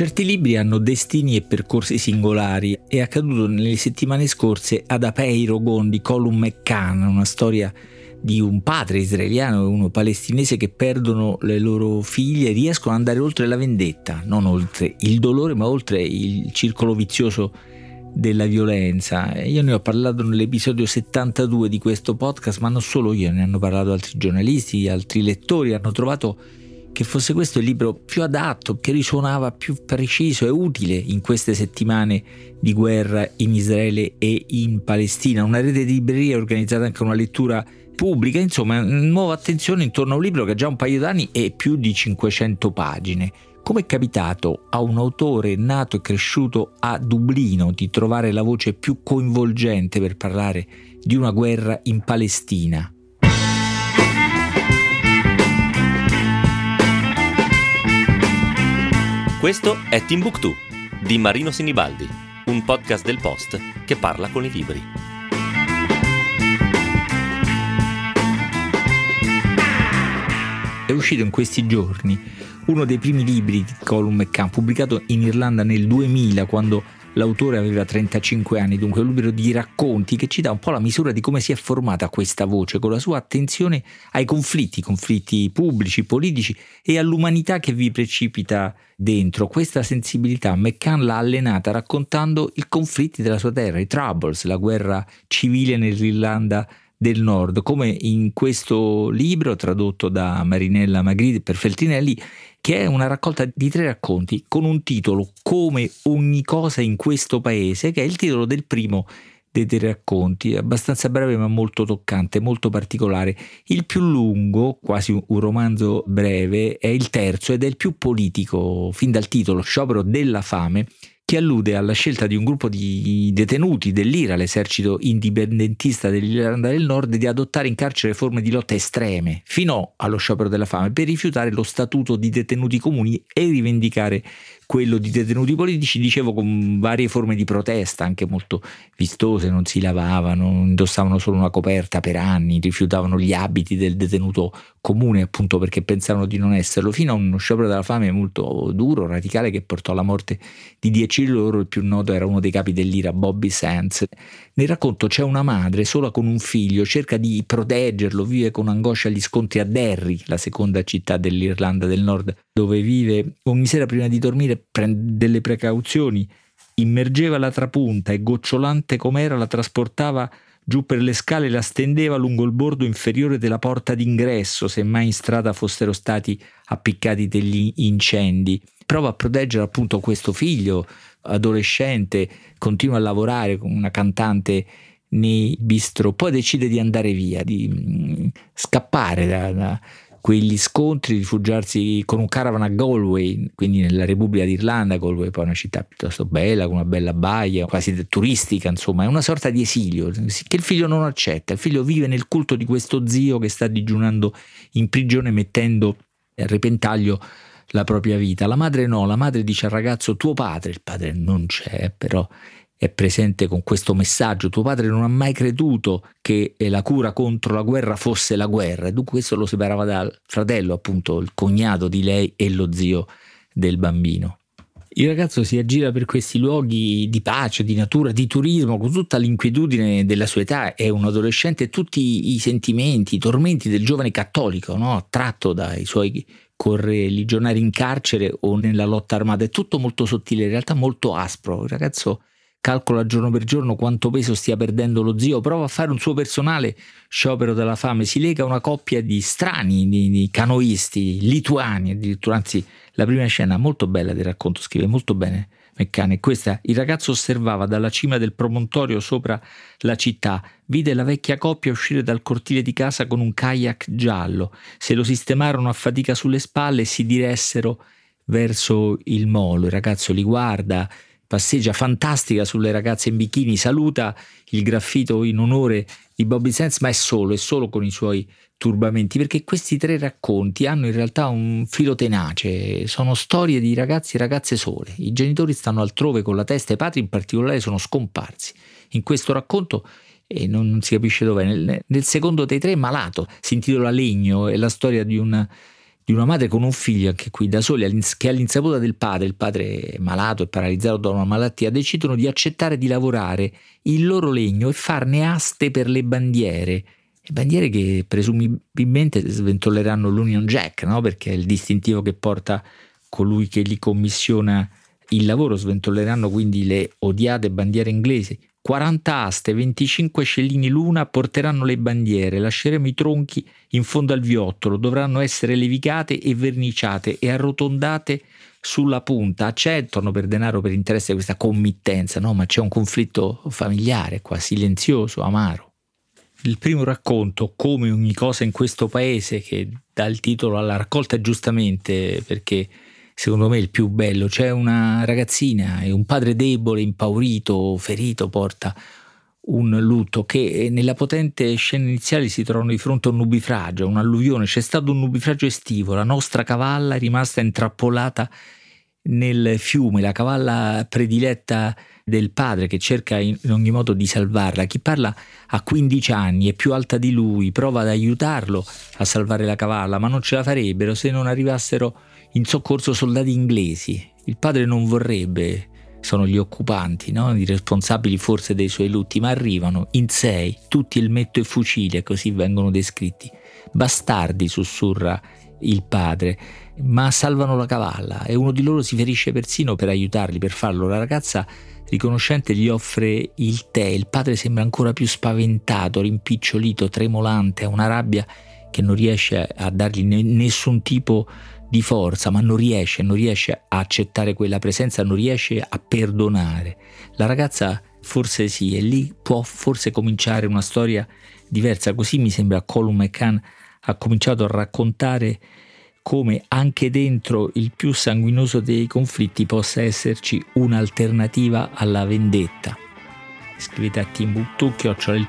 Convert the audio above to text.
Certi libri hanno destini e percorsi singolari. È accaduto nelle settimane scorse ad Apeiro Gondi, Colum McCann, una storia di un padre israeliano e uno palestinese che perdono le loro figlie e riescono ad andare oltre la vendetta, non oltre il dolore, ma oltre il circolo vizioso della violenza. Io ne ho parlato nell'episodio 72 di questo podcast, ma non solo io, ne hanno parlato altri giornalisti, altri lettori, hanno trovato che fosse questo il libro più adatto, che risuonava più preciso e utile in queste settimane di guerra in Israele e in Palestina. Una rete di librerie ha organizzato anche una lettura pubblica, insomma, nuova attenzione intorno a un libro che ha già un paio d'anni e più di 500 pagine. Come è capitato a un autore nato e cresciuto a Dublino di trovare la voce più coinvolgente per parlare di una guerra in Palestina? Questo è Timbuktu di Marino Sinibaldi, un podcast del Post che parla con i libri. È uscito in questi giorni uno dei primi libri di Colum McCann, pubblicato in Irlanda nel 2000, quando L'autore aveva 35 anni, dunque un libro di racconti che ci dà un po' la misura di come si è formata questa voce, con la sua attenzione ai conflitti, conflitti pubblici, politici e all'umanità che vi precipita dentro. Questa sensibilità McCann l'ha allenata raccontando i conflitti della sua terra, i Troubles, la guerra civile nell'Irlanda del Nord, come in questo libro tradotto da Marinella Magritte per Feltrinelli che è una raccolta di tre racconti con un titolo Come ogni cosa in questo paese, che è il titolo del primo dei tre racconti, abbastanza breve ma molto toccante, molto particolare. Il più lungo, quasi un romanzo breve, è il terzo ed è il più politico, fin dal titolo Sciopero della fame, che allude alla scelta di un gruppo di detenuti dell'IRA, l'esercito indipendentista dell'Irlanda del Nord, di adottare in carcere forme di lotta estreme, fino allo sciopero della fame, per rifiutare lo statuto di detenuti comuni e rivendicare quello di detenuti politici, dicevo con varie forme di protesta, anche molto vistose, non si lavavano, indossavano solo una coperta per anni, rifiutavano gli abiti del detenuto comune appunto perché pensavano di non esserlo, fino a uno sciopero della fame molto duro, radicale, che portò alla morte di dieci loro, il più noto era uno dei capi dell'IRA, Bobby Sands. Nel racconto c'è una madre sola con un figlio, cerca di proteggerlo, vive con angoscia gli scontri a Derry, la seconda città dell'Irlanda del Nord, dove vive ogni sera prima di dormire prende delle precauzioni, immergeva la trapunta e gocciolante com'era la trasportava giù per le scale e la stendeva lungo il bordo inferiore della porta d'ingresso, se mai in strada fossero stati appiccati degli incendi. Prova a proteggere appunto questo figlio adolescente, continua a lavorare con una cantante nei bistro, poi decide di andare via, di mm, scappare da, da quegli scontri, rifugiarsi con un caravan a Galway, quindi nella Repubblica d'Irlanda, Galway poi una città piuttosto bella, con una bella baia, quasi turistica, insomma, è una sorta di esilio che il figlio non accetta, il figlio vive nel culto di questo zio che sta digiunando in prigione mettendo a repentaglio la propria vita. La madre no, la madre dice al ragazzo tuo padre, il padre non c'è, però è presente con questo messaggio. Tuo padre non ha mai creduto che la cura contro la guerra fosse la guerra e dunque questo lo separava dal fratello, appunto il cognato di lei e lo zio del bambino. Il ragazzo si aggira per questi luoghi di pace, di natura, di turismo, con tutta l'inquietudine della sua età. È un adolescente e tutti i sentimenti, i tormenti del giovane cattolico, no? attratto dai suoi correligionari in carcere o nella lotta armata. È tutto molto sottile, in realtà molto aspro. Il ragazzo calcola giorno per giorno quanto peso stia perdendo lo zio, prova a fare un suo personale sciopero della fame, si lega a una coppia di strani, di, di canoisti, lituani addirittura, anzi la prima scena molto bella del racconto, scrive molto bene Meccane, questa, il ragazzo osservava dalla cima del promontorio sopra la città, vide la vecchia coppia uscire dal cortile di casa con un kayak giallo, se lo sistemarono a fatica sulle spalle e si diressero verso il molo, il ragazzo li guarda, passeggia fantastica sulle ragazze in bikini, saluta il graffito in onore di Bobby Sands, ma è solo, è solo con i suoi turbamenti, perché questi tre racconti hanno in realtà un filo tenace, sono storie di ragazzi e ragazze sole. I genitori stanno altrove con la testa, i padri in particolare sono scomparsi. In questo racconto e non, si capisce dov'è. Nel, nel, secondo dei tre, Malato, si intitola Legno, è la storia di un, di una madre con un figlio, anche qui da soli, che all'insaputa del padre, il padre malato e paralizzato da una malattia, decidono di accettare di lavorare il loro legno e farne aste per le bandiere. Bandiere che presumibilmente sventolleranno l'Union Jack, no? perché è il distintivo che porta colui che li commissiona il lavoro, sventolleranno quindi le odiate bandiere inglesi. 40 aste, 25 scellini l'una porteranno le bandiere, lasceremo i tronchi in fondo al viottolo, dovranno essere levicate e verniciate e arrotondate sulla punta. Accettano per denaro, per interesse questa committenza, no? Ma c'è un conflitto familiare qua, silenzioso, amaro. Il primo racconto, come ogni cosa in questo paese, che dà il titolo alla raccolta giustamente, perché secondo me il più bello. C'è una ragazzina e un padre debole, impaurito, ferito, porta un lutto che nella potente scena iniziale si trovano di fronte a un nubifragio, un'alluvione, c'è stato un nubifragio estivo, la nostra cavalla è rimasta intrappolata nel fiume, la cavalla prediletta del padre che cerca in ogni modo di salvarla. Chi parla ha 15 anni, è più alta di lui, prova ad aiutarlo a salvare la cavalla, ma non ce la farebbero se non arrivassero in soccorso soldati inglesi. Il padre non vorrebbe, sono gli occupanti, no? i responsabili forse dei suoi lutti, ma arrivano in sei, tutti elmetto e fucile, così vengono descritti. Bastardi, sussurra il padre, ma salvano la cavalla e uno di loro si ferisce persino per aiutarli, per farlo. La ragazza riconoscente gli offre il tè, il padre sembra ancora più spaventato, rimpicciolito, tremolante, ha una rabbia che non riesce a dargli nessun tipo di forza, ma non riesce, non riesce a accettare quella presenza, non riesce a perdonare. La ragazza forse sì, e lì può forse cominciare una storia diversa, così mi sembra Colum McCann ha cominciato a raccontare come anche dentro il più sanguinoso dei conflitti possa esserci un'alternativa alla vendetta. Scrivete a timbuktu.it